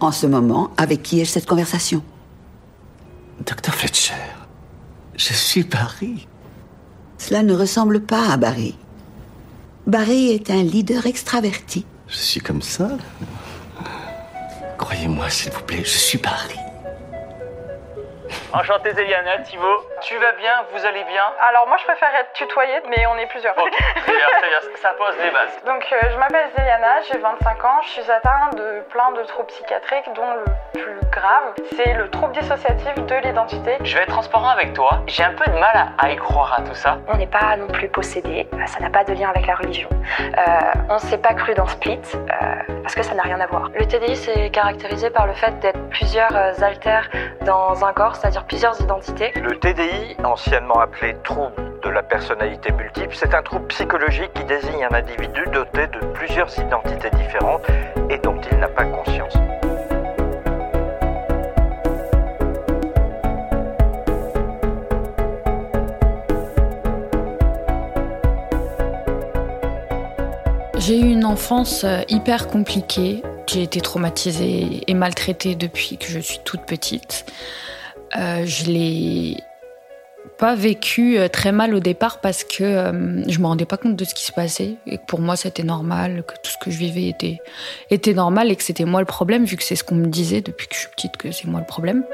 En ce moment, avec qui ai-je cette conversation? Docteur Fletcher, je suis Barry. Cela ne ressemble pas à Barry. Barry est un leader extraverti. Je suis comme ça. Croyez-moi, s'il vous plaît, je suis Barry. Enchanté Zéliana, Thibaut. Tu vas bien Vous allez bien Alors moi je préfère être tutoyée, mais on est plusieurs. Ok, c'est bien, c'est bien, ça pose les bases. Donc euh, je m'appelle Zéliana, j'ai 25 ans, je suis atteinte de plein de troubles psychiatriques, dont le plus grave, c'est le trouble dissociatif de l'identité. Je vais être transparent avec toi, j'ai un peu de mal à, à y croire à tout ça. On n'est pas non plus possédé, ça n'a pas de lien avec la religion. Euh, on ne s'est pas cru dans Split, euh, parce que ça n'a rien à voir. Le TDI c'est caractérisé par le fait d'être plusieurs euh, altères dans un corps, c'est-à-dire plusieurs identités. Le TDI, anciennement appelé trouble de la personnalité multiple, c'est un trouble psychologique qui désigne un individu doté de plusieurs identités différentes et dont il n'a pas conscience. J'ai eu une enfance euh, hyper compliquée. J'ai été traumatisée et maltraitée depuis que je suis toute petite. Euh, je l'ai pas vécu euh, très mal au départ parce que euh, je me rendais pas compte de ce qui se passait et que pour moi c'était normal, que tout ce que je vivais était, normal et que c'était moi le problème vu que c'est ce qu'on me disait depuis que je suis petite que c'est moi le problème.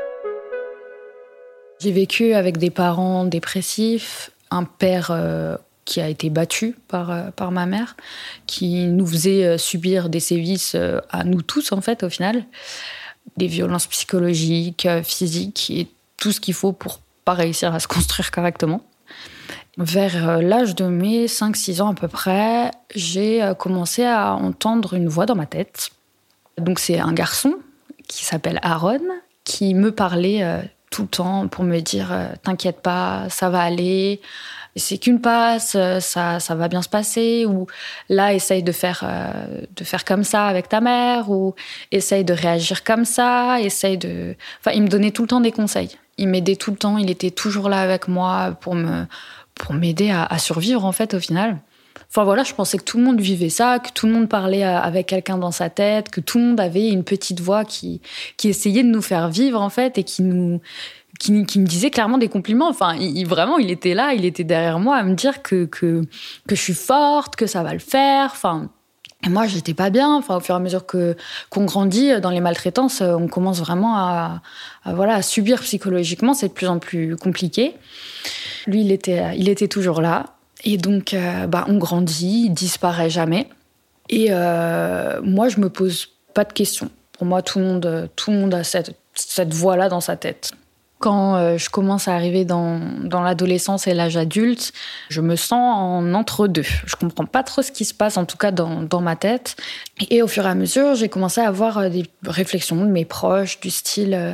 J'ai vécu avec des parents dépressifs, un père euh, qui a été battu par, euh, par ma mère, qui nous faisait subir des sévices à nous tous en fait au final, des violences psychologiques, physiques et tout ce qu'il faut pour pas réussir à se construire correctement. Vers euh, l'âge de mes 5-6 ans à peu près, j'ai euh, commencé à entendre une voix dans ma tête. Donc c'est un garçon qui s'appelle Aaron qui me parlait euh, tout le temps pour me dire euh, t'inquiète pas, ça va aller, c'est qu'une passe, euh, ça, ça va bien se passer, ou là essaye de faire, euh, de faire comme ça avec ta mère, ou essaye de réagir comme ça, essaye de... Enfin, il me donnait tout le temps des conseils. Il m'aidait tout le temps, il était toujours là avec moi pour me pour m'aider à, à survivre en fait au final. Enfin voilà, je pensais que tout le monde vivait ça, que tout le monde parlait avec quelqu'un dans sa tête, que tout le monde avait une petite voix qui, qui essayait de nous faire vivre en fait et qui nous qui, me disait clairement des compliments. Enfin, il, vraiment, il était là, il était derrière moi à me dire que, que, que je suis forte, que ça va le faire. Enfin, et moi, j'étais pas bien. Enfin, au fur et à mesure que qu'on grandit dans les maltraitances, on commence vraiment à, à, voilà à subir psychologiquement. C'est de plus en plus compliqué. Lui, il était il était toujours là. Et donc, euh, bah, on grandit, il disparaît jamais. Et euh, moi, je me pose pas de questions. Pour moi, tout le monde, tout le monde a cette, cette voix-là dans sa tête. Quand euh, je commence à arriver dans, l'adolescence et l'âge adulte, je me sens en entre-deux. Je comprends pas trop ce qui se passe, en tout cas dans, ma tête. Et au fur et à mesure, j'ai commencé à avoir euh, des réflexions de mes proches, du style euh,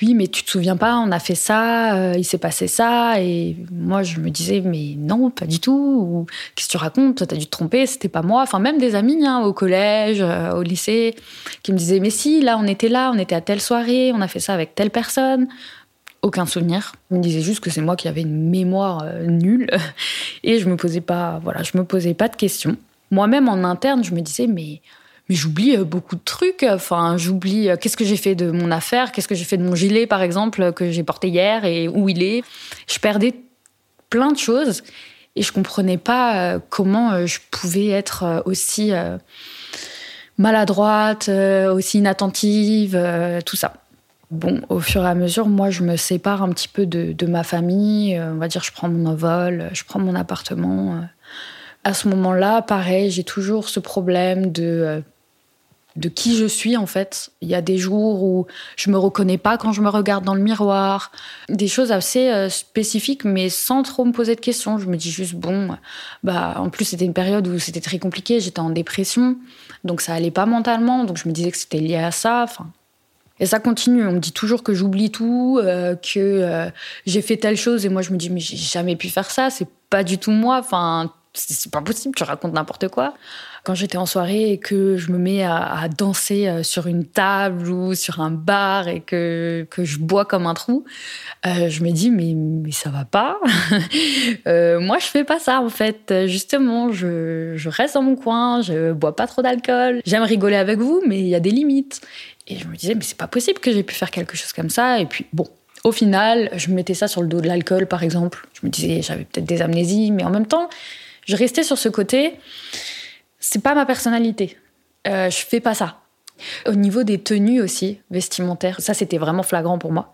Oui, mais tu te souviens pas, on a fait ça, euh, il s'est passé ça. Et moi, je me disais Mais non, pas du tout. Ou Qu'est-ce que tu racontes T'as dû te tromper, c'était pas moi. Enfin, même des amis hein, au collège, euh, au lycée, qui me disaient Mais si, là, on était là, on était à telle soirée, on a fait ça avec telle personne aucun souvenir. Il me disait juste que c'est moi qui avais une mémoire euh, nulle et je me posais pas, voilà, je me posais pas de questions. Moi-même en interne, je me disais mais mais j'oublie euh, beaucoup de trucs. Enfin, j'oublie euh, qu'est-ce que j'ai fait de mon affaire, qu'est-ce que j'ai fait de mon gilet par exemple euh, que j'ai porté hier et où il est. Je perdais plein de choses et je comprenais pas euh, comment euh, je pouvais être euh, aussi euh, maladroite, euh, aussi inattentive, euh, tout ça. Bon, au fur et à mesure, moi, je me sépare un petit peu de, de ma famille. Euh, on va dire, je prends mon envol, je prends mon appartement. Euh, À ce moment-là, pareil, j'ai toujours ce problème de euh, de qui je suis en fait. Il y a des jours où je me reconnais pas quand je me regarde dans le miroir, des choses assez euh, spécifiques mais sans trop me poser de questions. Je me dis juste bon, bah en plus c'était une période où c'était très compliqué, j'étais en dépression, donc ça allait pas mentalement, donc je me disais que c'était lié à ça. Enfin, et ça continue. On me dit toujours que j'oublie tout, euh, que euh, j'ai fait telle chose et moi je me dis mais j'ai jamais pu faire ça, c'est pas du tout moi. Enfin, c'est pas possible, tu racontes n'importe quoi. Quand j'étais en soirée et que je me mets à, danser euh, sur une table ou sur un bar et que, que je bois comme un trou, euh, je me dis mais, mais ça va pas. euh, moi, je fais pas ça en fait. Justement, je, je reste dans mon coin, je bois pas trop d'alcool. J'aime rigoler avec vous, mais il y a des limites. Et je me disais mais c'est pas possible que j'ai pu faire quelque chose comme ça. Et puis bon, au final, je mettais ça sur le dos de l'alcool, par exemple. Je me disais, j'avais peut-être des amnésies, mais en même temps, je restais sur ce côté. C'est pas ma personnalité. Euh, je fais pas ça. Au niveau des tenues aussi, vestimentaires, ça c'était vraiment flagrant pour moi.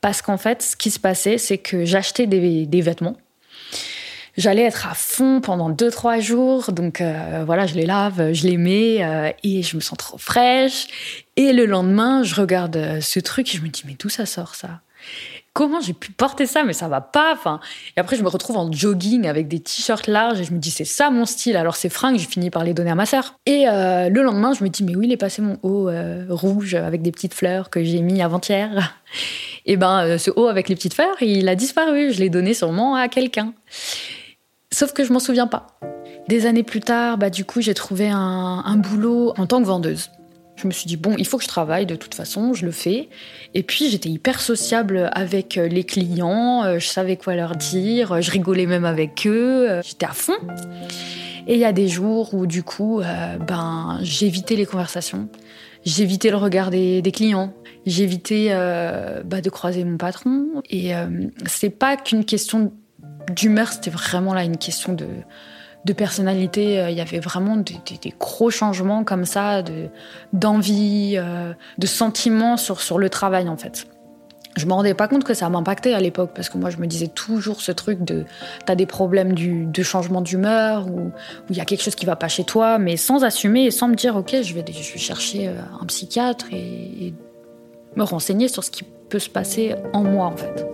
Parce qu'en fait, ce qui se passait, c'est que j'achetais des, vêtements. J'allais être à fond pendant 2-3 jours, donc euh, voilà, je les lave, je les mets euh, et je me sens trop fraîche. Et le lendemain, je regarde ce truc et je me dis, mais d'où ça sort ça? Comment j'ai pu porter ça mais ça va pas enfin. Et après je me retrouve en jogging avec des t-shirts larges et je me dis c'est ça mon style. Alors ces fringues j'ai fini par les donner à ma sœur. Et euh, le lendemain je me dis mais oui il est passé mon haut euh, rouge avec des petites fleurs que j'ai mis avant-hier? Et ben euh, ce haut avec les petites fleurs il a disparu. Je l'ai donné sûrement à quelqu'un. Sauf que je m'en souviens pas. Des années plus tard bah du coup j'ai trouvé un boulot en tant que vendeuse je me suis dit, bon, il faut que je travaille de toute façon, je le fais. Et puis, j'étais hyper sociable avec euh, les clients, euh, je savais quoi leur dire, je rigolais même avec eux, euh, j'étais à fond. Et il y a des jours où, du coup, ben, j'évitais les conversations, j'évitais le regard des, clients, j'évitais bah, de croiser mon patron. Et c'est pas qu'une question d'humeur, c'était vraiment là une question de de personnalité. Euh, il y avait vraiment des, gros changements comme ça, d'envie, euh, de sentiments sur, sur le travail en fait. Je me rendais pas compte que ça m'impactait à l'époque parce que moi je me disais toujours ce truc de t'as des problèmes du, de changement d'humeur ou il y a quelque chose qui va pas chez toi, mais sans assumer et sans me dire ok je vais, je vais chercher euh, un psychiatre et me renseigner sur ce qui peut se passer en moi en fait.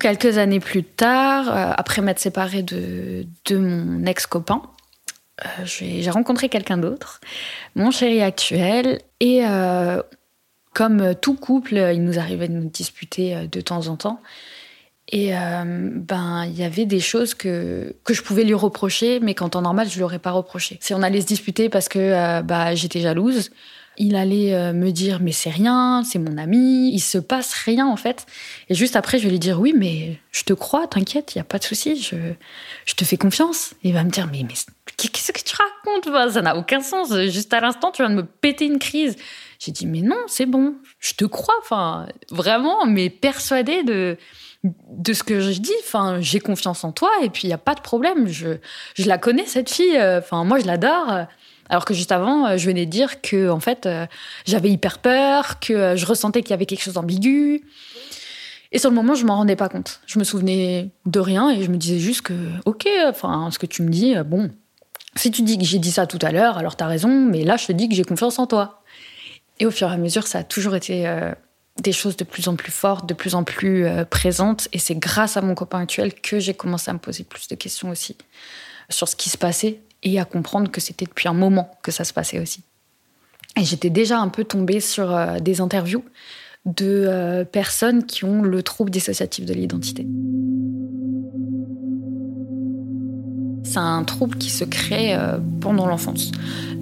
Quelques années plus tard, euh, après m'être séparée de, de mon ex-copain, euh, j'ai rencontré quelqu'un d'autre, mon chéri actuel, et euh, comme tout couple, il nous arrivait de nous disputer de temps en temps. Et ben, il y avait des choses que, que je pouvais lui reprocher, mais qu'en temps normal, je lui aurais pas reproché. Si on allait se disputer parce que bah, j'étais jalouse, il allait euh, me dire mais c'est rien, c'est mon ami, il se passe rien en fait. Et juste après, je vais lui dire oui, mais je te crois, t'inquiète, il y a pas de souci, je, je te fais confiance. Et il va me dire mais, mais qu'est-ce que tu racontes Ça n'a aucun sens. Juste à l'instant, tu viens de me péter une crise. J'ai dit mais non, c'est bon, je te crois. Enfin, vraiment, mais persuadée de de ce que je dis. Enfin, j'ai confiance en toi et puis il y a pas de problème. Je, je la connais cette fille. Enfin, moi je l'adore. Alors que juste avant, euh, je venais de dire que en fait, euh, j'avais hyper peur, que euh, je ressentais qu'il y avait quelque chose d'ambigu. Et sur le moment, je m'en rendais pas compte. Je me souvenais de rien et je me disais juste que, ok, enfin, ce que tu me dis, bon, si tu dis que j'ai dit ça tout à l'heure, alors tu as raison, mais là, je te dis que j'ai confiance en toi. Et au fur et à mesure, ça a toujours été des choses de plus en plus fortes, de plus en plus présentes. Et c'est grâce à mon copain actuel que j'ai commencé à me poser plus de questions aussi sur ce qui se passait et à comprendre que c'était depuis un moment que ça se passait aussi. Et j'étais déjà un peu tombée sur euh, des interviews de euh, personnes qui ont le trouble dissociatif de l'identité. C'est un trouble qui se crée euh, pendant l'enfance,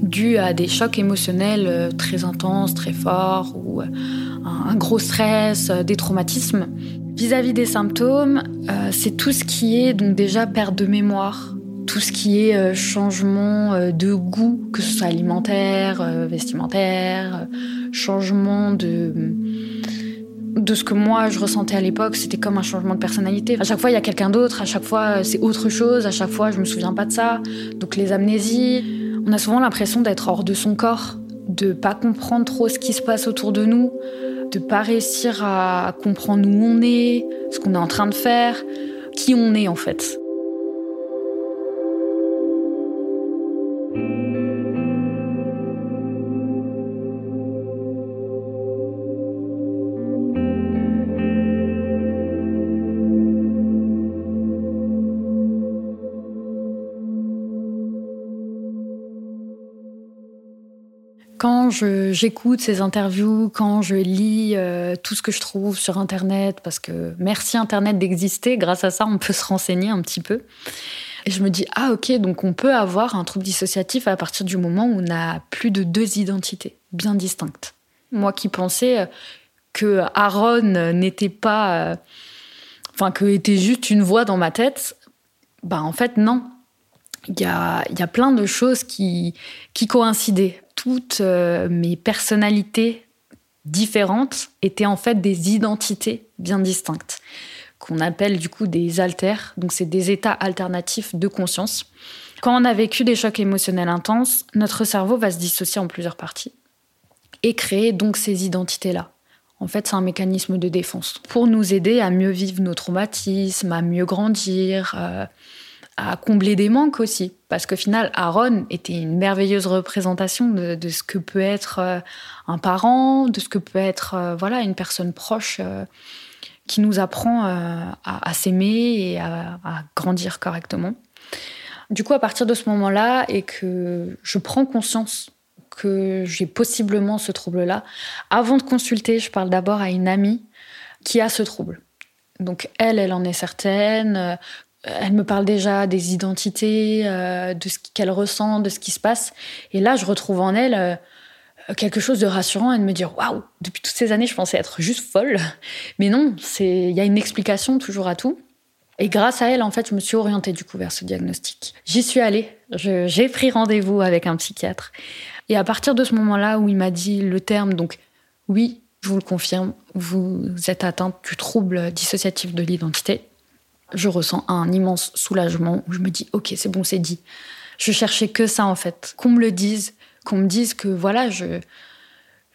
dû à des chocs émotionnels très intenses, très forts, ou un gros stress, des traumatismes. Vis-à-vis -vis des symptômes, c'est tout ce qui est donc déjà perte de mémoire, tout ce qui est euh, changement euh, de goût, que ce soit alimentaire, euh, vestimentaire, changement de de ce que moi je ressentais à l'époque, c'était comme un changement de personnalité. À chaque fois, il y a quelqu'un d'autre, à chaque fois, c'est autre chose, à chaque fois, je me souviens pas de ça. Donc les amnésies, on a souvent l'impression d'être hors de son corps, de pas comprendre trop ce qui se passe autour de nous, de pas réussir à comprendre où on est, ce qu'on est en train de faire, qui on est en fait. Quand j'écoute ces interviews, quand je lis euh, tout ce que je trouve sur Internet, parce que merci Internet d'exister, grâce à ça on peut se renseigner un petit peu. Et je me dis, ah ok, donc on peut avoir un trouble dissociatif à partir du moment où on a plus de deux identités bien distinctes. Moi qui pensais euh, que Aaron n'était pas... Euh, enfin, que était juste une voix dans ma tête, bah en fait non. Il y a, y a plein de choses qui, qui coïncidaient toutes euh, mes personnalités différentes étaient en fait des identités bien distinctes, qu'on appelle du coup des alters, donc c'est des états alternatifs de conscience. Quand on a vécu des chocs émotionnels intenses, notre cerveau va se dissocier en plusieurs parties et créer donc ces identités-là. En fait, c'est un mécanisme de défense pour nous aider à mieux vivre nos traumatismes, à mieux grandir, euh, à combler des manques aussi. Parce qu'au final, Aaron était une merveilleuse représentation de, ce que peut être euh, un parent, de ce que peut être euh, voilà une personne proche qui nous apprend à, s'aimer et à, grandir correctement. Du coup, à partir de ce moment-là, et que je prends conscience que j'ai possiblement ce trouble-là, avant de consulter, je parle d'abord à une amie qui a ce trouble. Donc elle, elle en est certaine elle me parle déjà des identités, euh, de ce qu'elle ressent, de ce qui se passe. Et là, je retrouve en elle euh, quelque chose de rassurant et de me dire waouh, depuis toutes ces années, je pensais être juste folle. Mais non, il y a une explication toujours à tout. Et grâce à elle, en fait, je me suis orientée du coup vers ce diagnostic. J'y suis allée. J'ai pris rendez-vous avec un psychiatre. Et à partir de ce moment-là où il m'a dit le terme, donc oui, je vous le confirme, vous êtes atteinte du trouble dissociatif de l'identité je ressens un immense soulagement où je me dis ok c'est bon c'est dit. Je cherchais que ça en fait, qu'on me le dise, qu'on me dise que voilà je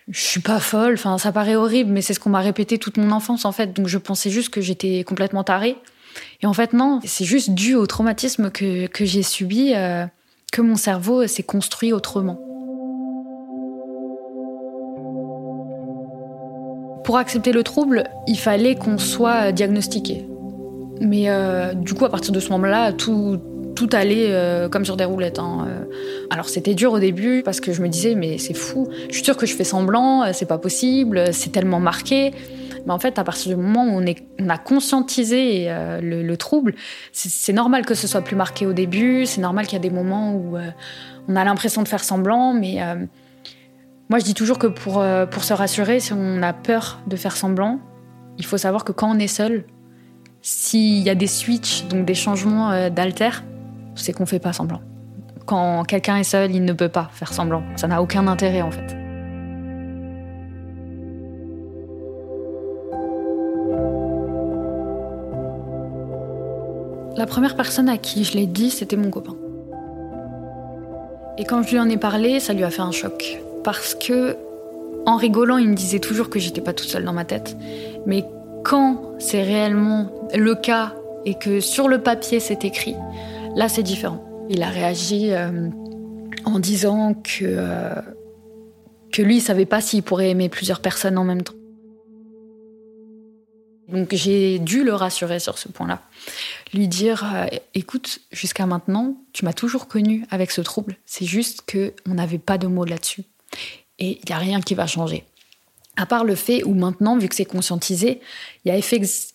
je suis pas folle. Enfin ça paraît horrible mais c'est ce qu'on m'a répété toute mon enfance en fait. Donc je pensais juste que j'étais complètement tarée. Et en fait non, c'est juste dû au traumatisme que, j'ai subi euh, que mon cerveau s'est construit autrement. Pour accepter le trouble, il fallait qu'on soit diagnostiqué. Mais euh, du coup, à partir de ce moment-là, tout, tout allait euh, comme sur des roulettes. Hein. Euh, alors c'était dur au début parce que je me disais mais c'est fou, je suis sûre que je fais semblant, c'est pas possible, c'est tellement marqué. Mais en fait, à partir du moment où on, a conscientisé le, trouble, c'est normal que ce soit plus marqué au début, c'est normal qu'il y a des moments où on a l'impression de faire semblant, mais moi je dis toujours que pour, se rassurer, si on a peur de faire semblant, il faut savoir que quand on est seul, s'il y a des switches, donc des changements euh, d'alter, c'est qu'on fait pas semblant. Quand quelqu'un est seul, il ne peut pas faire semblant. Ça n'a aucun intérêt en fait. La première personne à qui je l'ai dit, c'était mon copain. Et quand je lui en ai parlé, ça lui a fait un choc. Parce que, en rigolant, il me disait toujours que j'étais pas toute seule dans ma tête. Mais quand c'est réellement le cas et que sur le papier c'est écrit, là c'est différent. Il a réagi euh, en disant que, euh, que lui, il savait pas s'il pourrait aimer plusieurs personnes en même temps. Donc j'ai dû le rassurer sur ce point-là. Lui dire, euh, écoute, jusqu'à maintenant, tu m'as toujours connu avec ce trouble. C'est juste qu'on n'avait pas de mots là-dessus. Et il n'y a rien qui va changer. À part le fait où maintenant, vu que c'est conscientisé, il y a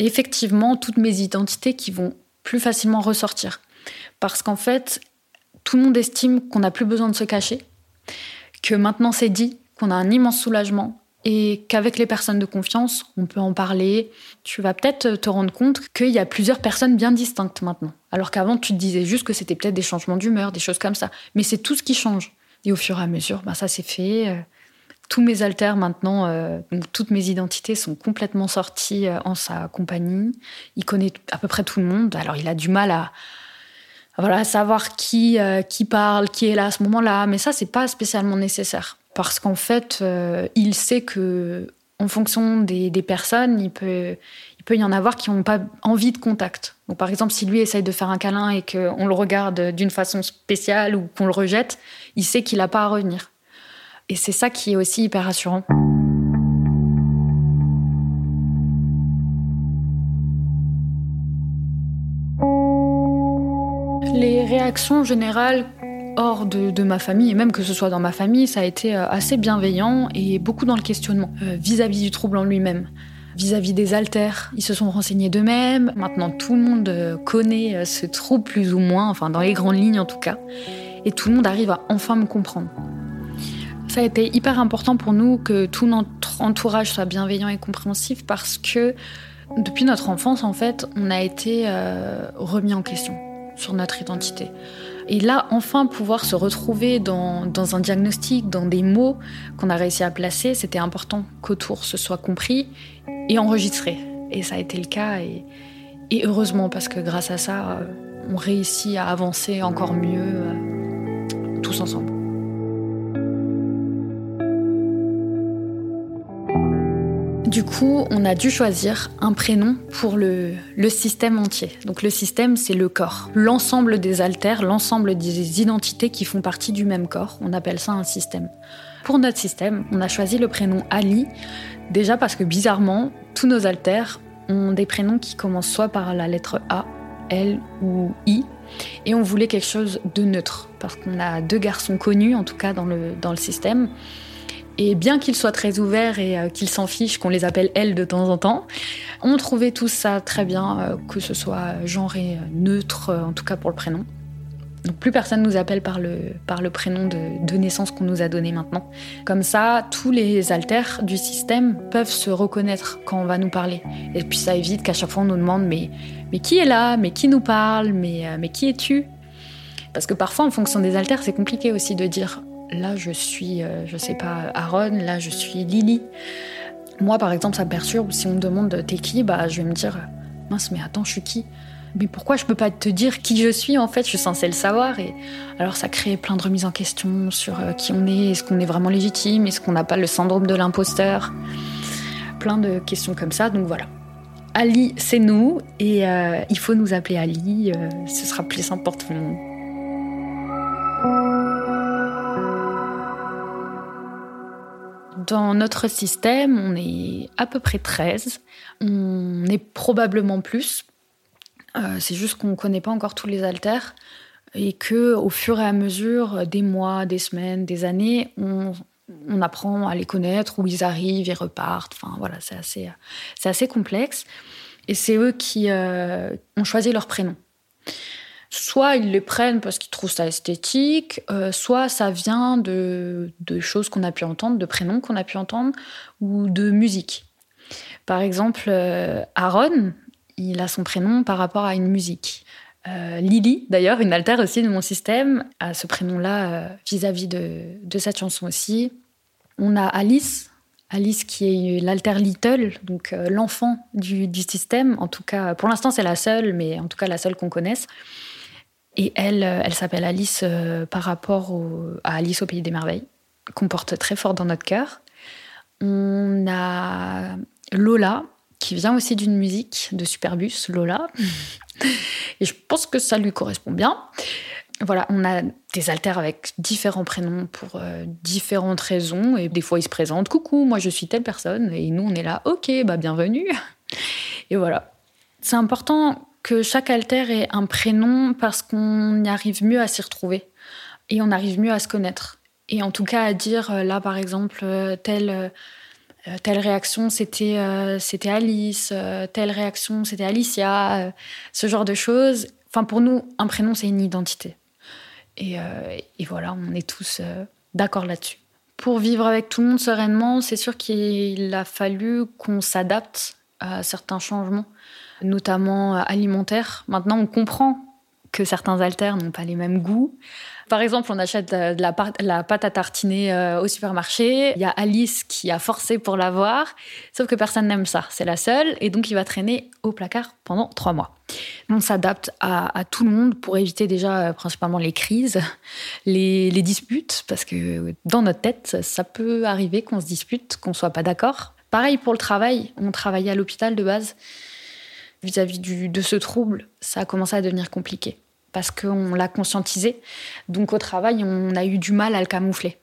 effectivement toutes mes identités qui vont plus facilement ressortir. Parce qu'en fait, tout le monde estime qu'on n'a plus besoin de se cacher, que maintenant c'est dit, qu'on a un immense soulagement et qu'avec les personnes de confiance, on peut en parler. Tu vas peut-être te rendre compte qu'il y a plusieurs personnes bien distinctes maintenant. Alors qu'avant, tu te disais juste que c'était peut-être des changements d'humeur, des choses comme ça. Mais c'est tout ce qui change. Et au fur et à mesure, bah, ça s'est fait. Euh, tous mes alters maintenant, euh, toutes mes identités sont complètement sorties euh, en sa compagnie. Il connaît à peu près tout le monde. Alors il a du mal à voilà savoir qui euh, qui parle, qui est là à ce moment-là, mais ça c'est pas spécialement nécessaire parce qu'en fait il sait que en fonction des, des, personnes, il peut il peut y en avoir qui n'ont pas envie de contact. Donc par exemple si lui essaye de faire un câlin et qu'on le regarde d'une façon spéciale ou qu'on le rejette, il sait qu'il n'a pas à revenir. Et c'est ça qui est aussi hyper rassurant. Les réactions générales hors de, ma famille, et même que ce soit dans ma famille, ça a été euh, assez bienveillant et beaucoup dans le questionnement euh, vis-à-vis du trouble en lui-même, vis-à-vis des alters. Ils se sont renseignés d'eux-mêmes. Maintenant, tout le monde euh, connaît ce trouble plus ou moins, enfin dans les grandes lignes en tout cas. Et tout le monde arrive à enfin me comprendre. Ça a été hyper important pour nous que tout notre entourage soit bienveillant et compréhensif parce que depuis notre enfance, en fait, on a été remis en question sur notre identité. Et là, enfin, pouvoir se retrouver dans, un diagnostic, dans des mots qu'on a réussi à placer, c'était important qu'autour ce soit compris et enregistré. Et ça a été le cas, et, et heureusement, parce que grâce à ça, euh, on réussit à avancer encore mieux euh, tous ensemble. Du coup, on a dû choisir un prénom pour le, système entier. Donc le système, c'est le corps. L'ensemble des altères, l'ensemble des identités qui font partie du même corps. On appelle ça un système. Pour notre système, on a choisi le prénom Ali, déjà parce que bizarrement, tous nos altères ont des prénoms qui commencent soit par la lettre A, L ou I. Et on voulait quelque chose de neutre, parce qu'on a deux garçons connus, en tout cas dans le, dans le système. Et bien qu'ils soient très ouverts et euh, qu'ils s'en fichent qu'on les appelle elles de temps en temps, on trouvait tout ça très bien, euh, que ce soit genré euh, neutre, en tout cas pour le prénom. Donc plus personne nous appelle par le, par le prénom de, de naissance qu'on nous a donné maintenant. Comme ça, tous les alters du système peuvent se reconnaître quand on va nous parler. Et puis ça évite qu'à chaque fois on nous demande mais, mais qui est là? Mais qui nous parle? Mais, mais qui es-tu? Parce que parfois, en fonction des alters, c'est compliqué aussi de dire là je suis, euh, je sais pas, Aaron, là je suis Lily. Moi par exemple, ça me perturbe. Si on me demande t'es qui, bah je vais me dire mince, mais attends, je suis qui? Mais pourquoi je peux pas te dire qui je suis en fait? Je suis censée le savoir. Et alors ça crée plein de remises en question sur euh, qui on est, est-ce qu'on est vraiment légitime, est-ce qu'on n'a pas le syndrome de l'imposteur? Plein de questions comme ça. Donc voilà. Ali, c'est nous et euh, il faut nous appeler Ali. ce sera plus simple pour tout le monde. Dans notre système, on est à peu près 13. On est probablement plus. Euh, c'est juste qu'on ne connaît pas encore tous les alters et que au fur et à mesure des mois, des semaines, des années, on, apprend à les connaître, où ils arrivent, ils repartent. Enfin voilà, c'est assez, c'est assez complexe. Et c'est eux qui euh, ont choisi leur prénom. Soit ils les prennent parce qu'ils trouvent ça esthétique, euh, soit ça vient de, choses qu'on a pu entendre, de prénoms qu'on a pu entendre, ou de musique. Par exemple, euh, Aaron, il a son prénom par rapport à une musique. Euh, Lily, d'ailleurs, une altère aussi de mon système, a ce prénom-là vis-à-vis de, cette chanson aussi. On a Alice, Alice qui est l'alter little, donc l'enfant du, système. En tout cas, pour l'instant, c'est la seule, mais en tout cas la seule qu'on connaisse. Et elle, euh, elle s'appelle Alice euh, par rapport à Alice au Pays des Merveilles, qu'on porte très fort dans notre cœur. On a Lola, qui vient aussi d'une musique de Superbus, Lola. Et je pense que ça lui correspond bien. Voilà, on a des alters avec différents prénoms pour euh, différentes raisons. Et des fois, ils se présentent Coucou, moi je suis telle personne. Et nous, on est là Ok, bah bienvenue. Et voilà. C'est important que chaque alter ait un prénom parce qu'on arrive mieux à s'y retrouver et on arrive mieux à se connaître. Et en tout cas à dire, euh, là par exemple, euh, telle, euh, telle réaction c'était c'était Alice, telle réaction c'était Alicia, ce genre de choses. Enfin pour nous, un prénom c'est une identité. Et, voilà, on est tous d'accord là-dessus. Pour vivre avec tout le monde sereinement, c'est sûr qu'il a fallu qu'on s'adapte à certains changements notamment euh, alimentaire. Maintenant, on comprend que certains haltères n'ont pas les mêmes goûts. Par exemple, on achète de la, pâte à tartiner euh, au supermarché. Il y a Alice qui a forcé pour l'avoir, sauf que personne n'aime ça. C'est la seule, et donc il va traîner au placard pendant trois mois. On s'adapte à, tout le monde pour éviter déjà euh, principalement les crises, les, disputes, parce que dans notre tête, ça peut arriver qu'on se dispute, qu'on soit pas d'accord. Pareil pour le travail. On travaillait à l'hôpital de base. Vis-à-vis de ce trouble, ça a commencé à devenir compliqué parce qu'on l'a conscientisé. Donc au travail, on a eu du mal à le camoufler.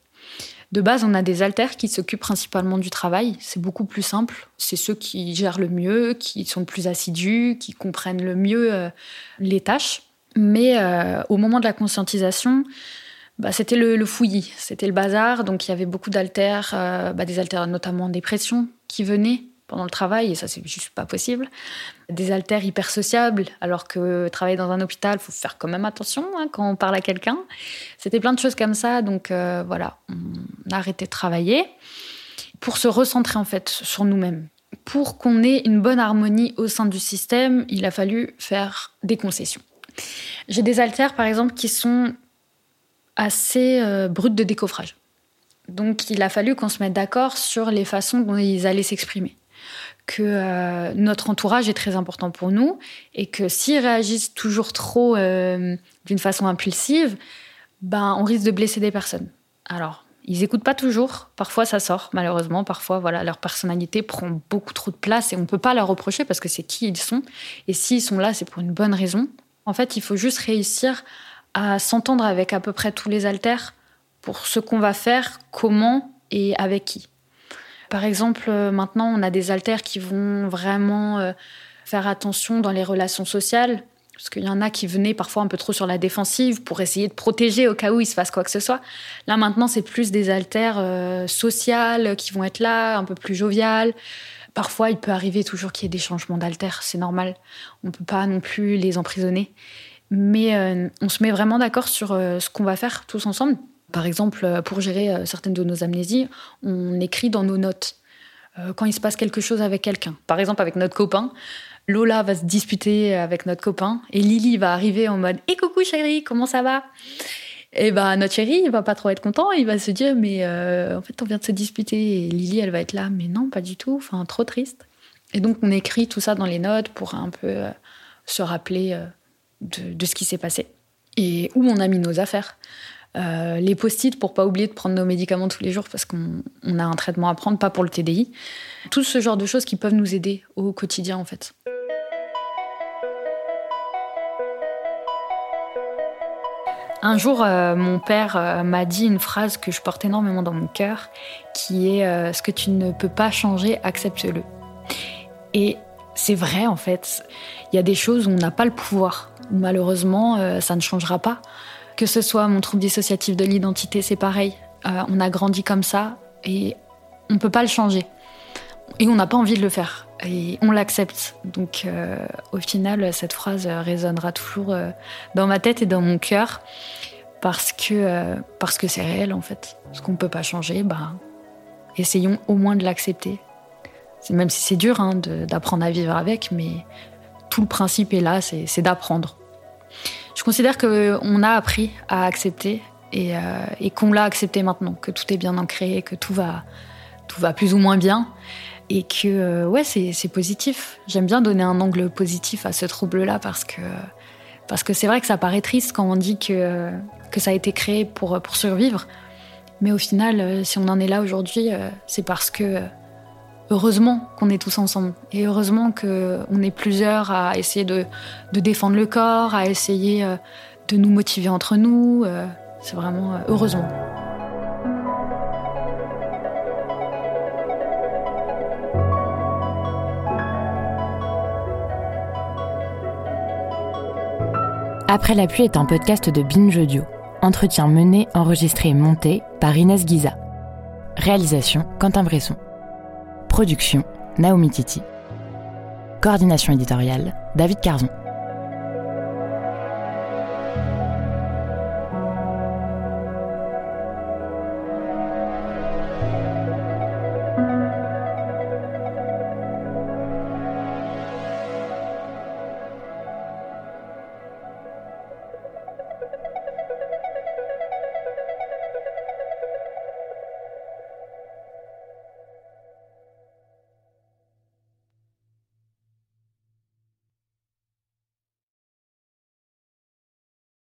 De base, on a des alters qui s'occupent principalement du travail. C'est beaucoup plus simple. C'est ceux qui gèrent le mieux, qui sont le plus assidus, qui comprennent le mieux euh, les tâches. Mais euh, au moment de la conscientisation, bah, c'était le, fouillis, c'était le bazar. Donc il y avait beaucoup d'alters, euh, bah, des alters notamment en dépression qui venaient pendant le travail, et ça, c'est juste pas possible. Des haltères hyper sociables, alors que travailler dans un hôpital, faut faire quand même attention hein, quand on parle à quelqu'un. C'était plein de choses comme ça, donc euh, voilà, on a arrêté de travailler pour se recentrer en fait sur nous-mêmes. Pour qu'on ait une bonne harmonie au sein du système, il a fallu faire des concessions. J'ai des haltères, par exemple, qui sont assez euh, brutes de décoffrage. Donc il a fallu qu'on se mette d'accord sur les façons dont ils allaient s'exprimer que euh, notre entourage est très important pour nous et que s'ils réagissent toujours trop euh, d'une façon impulsive, ben on risque de blesser des personnes. Alors, ils écoutent pas toujours, parfois ça sort malheureusement, parfois voilà, leur personnalité prend beaucoup trop de place et on peut pas leur reprocher parce que c'est qui ils sont et s'ils sont là, c'est pour une bonne raison. En fait, il faut juste réussir à s'entendre avec à peu près tous les alters pour ce qu'on va faire, comment et avec qui. Par exemple, euh, maintenant, on a des alters qui vont vraiment euh, faire attention dans les relations sociales. Parce qu'il y en a qui venaient parfois un peu trop sur la défensive pour essayer de protéger au cas où il se passe quoi que ce soit. Là maintenant, c'est plus des alters euh, sociales qui vont être là, un peu plus joviales. Parfois, il peut arriver toujours qu'il y ait des changements d'alters, c'est normal. On ne peut pas non plus les emprisonner. Mais on se met vraiment d'accord sur ce qu'on va faire tous ensemble. Par exemple, euh, pour gérer euh, certaines de nos amnésies, on écrit dans nos notes euh, quand il se passe quelque chose avec quelqu'un. Par exemple, avec notre copain, Lola va se disputer avec notre copain et Lily va arriver en mode "Et eh, coucou chérie, comment ça va? Et ben notre chéri, il va pas trop être content, il va se dire "Mais en fait, on vient de se disputer." Et Lily, elle va être là "Mais non, pas du tout, enfin trop triste." Et donc on écrit tout ça dans les notes pour un peu se rappeler de ce qui s'est passé et où on a mis nos affaires. Euh, les post-it pour pas oublier de prendre nos médicaments tous les jours parce qu'on a un traitement à prendre, pas pour le TDI. Tout ce genre de choses qui peuvent nous aider au quotidien en fait. Un jour, euh, mon père euh, m'a dit une phrase que je porte énormément dans mon cœur, qui est Ce que tu ne peux pas changer, accepte-le. Et c'est vrai en fait. Il y a des choses où on n'a pas le pouvoir. Malheureusement, ça ne changera pas. Que ce soit mon trouble dissociatif de l'identité, c'est pareil. Euh, on a grandi comme ça et on ne peut pas le changer. Et on n'a pas envie de le faire. Et on l'accepte. Donc euh, au final, cette phrase résonnera toujours euh, dans ma tête et dans mon cœur parce que c'est réel en fait. Ce qu'on ne peut pas changer, bah, essayons au moins de l'accepter. Même si c'est dur hein, d'apprendre à vivre avec, mais tout le principe est là, c'est d'apprendre. Je considère qu'on a appris à accepter euh, et, qu'on l'a accepté maintenant, que tout est bien ancré, que tout va, tout va plus ou moins bien. Et que, euh, ouais, c'est positif. J'aime bien donner un angle positif à ce trouble-là parce que parce que c'est vrai que ça paraît triste quand on dit que, que ça a été créé pour, pour survivre. Mais au final, euh, si on en est là aujourd'hui, c'est parce que heureusement qu'on est tous ensemble et heureusement qu'on est plusieurs à essayer de, défendre le corps, à essayer euh, de nous motiver entre nous. Euh, c'est vraiment euh, heureusement. Après la pluie est un podcast de Binge Audio. Entretien mené, enregistré et monté par Inès Guiza. Réalisation Quentin Bresson. Production, Naomi Titi. Coordination éditoriale, David Carzon.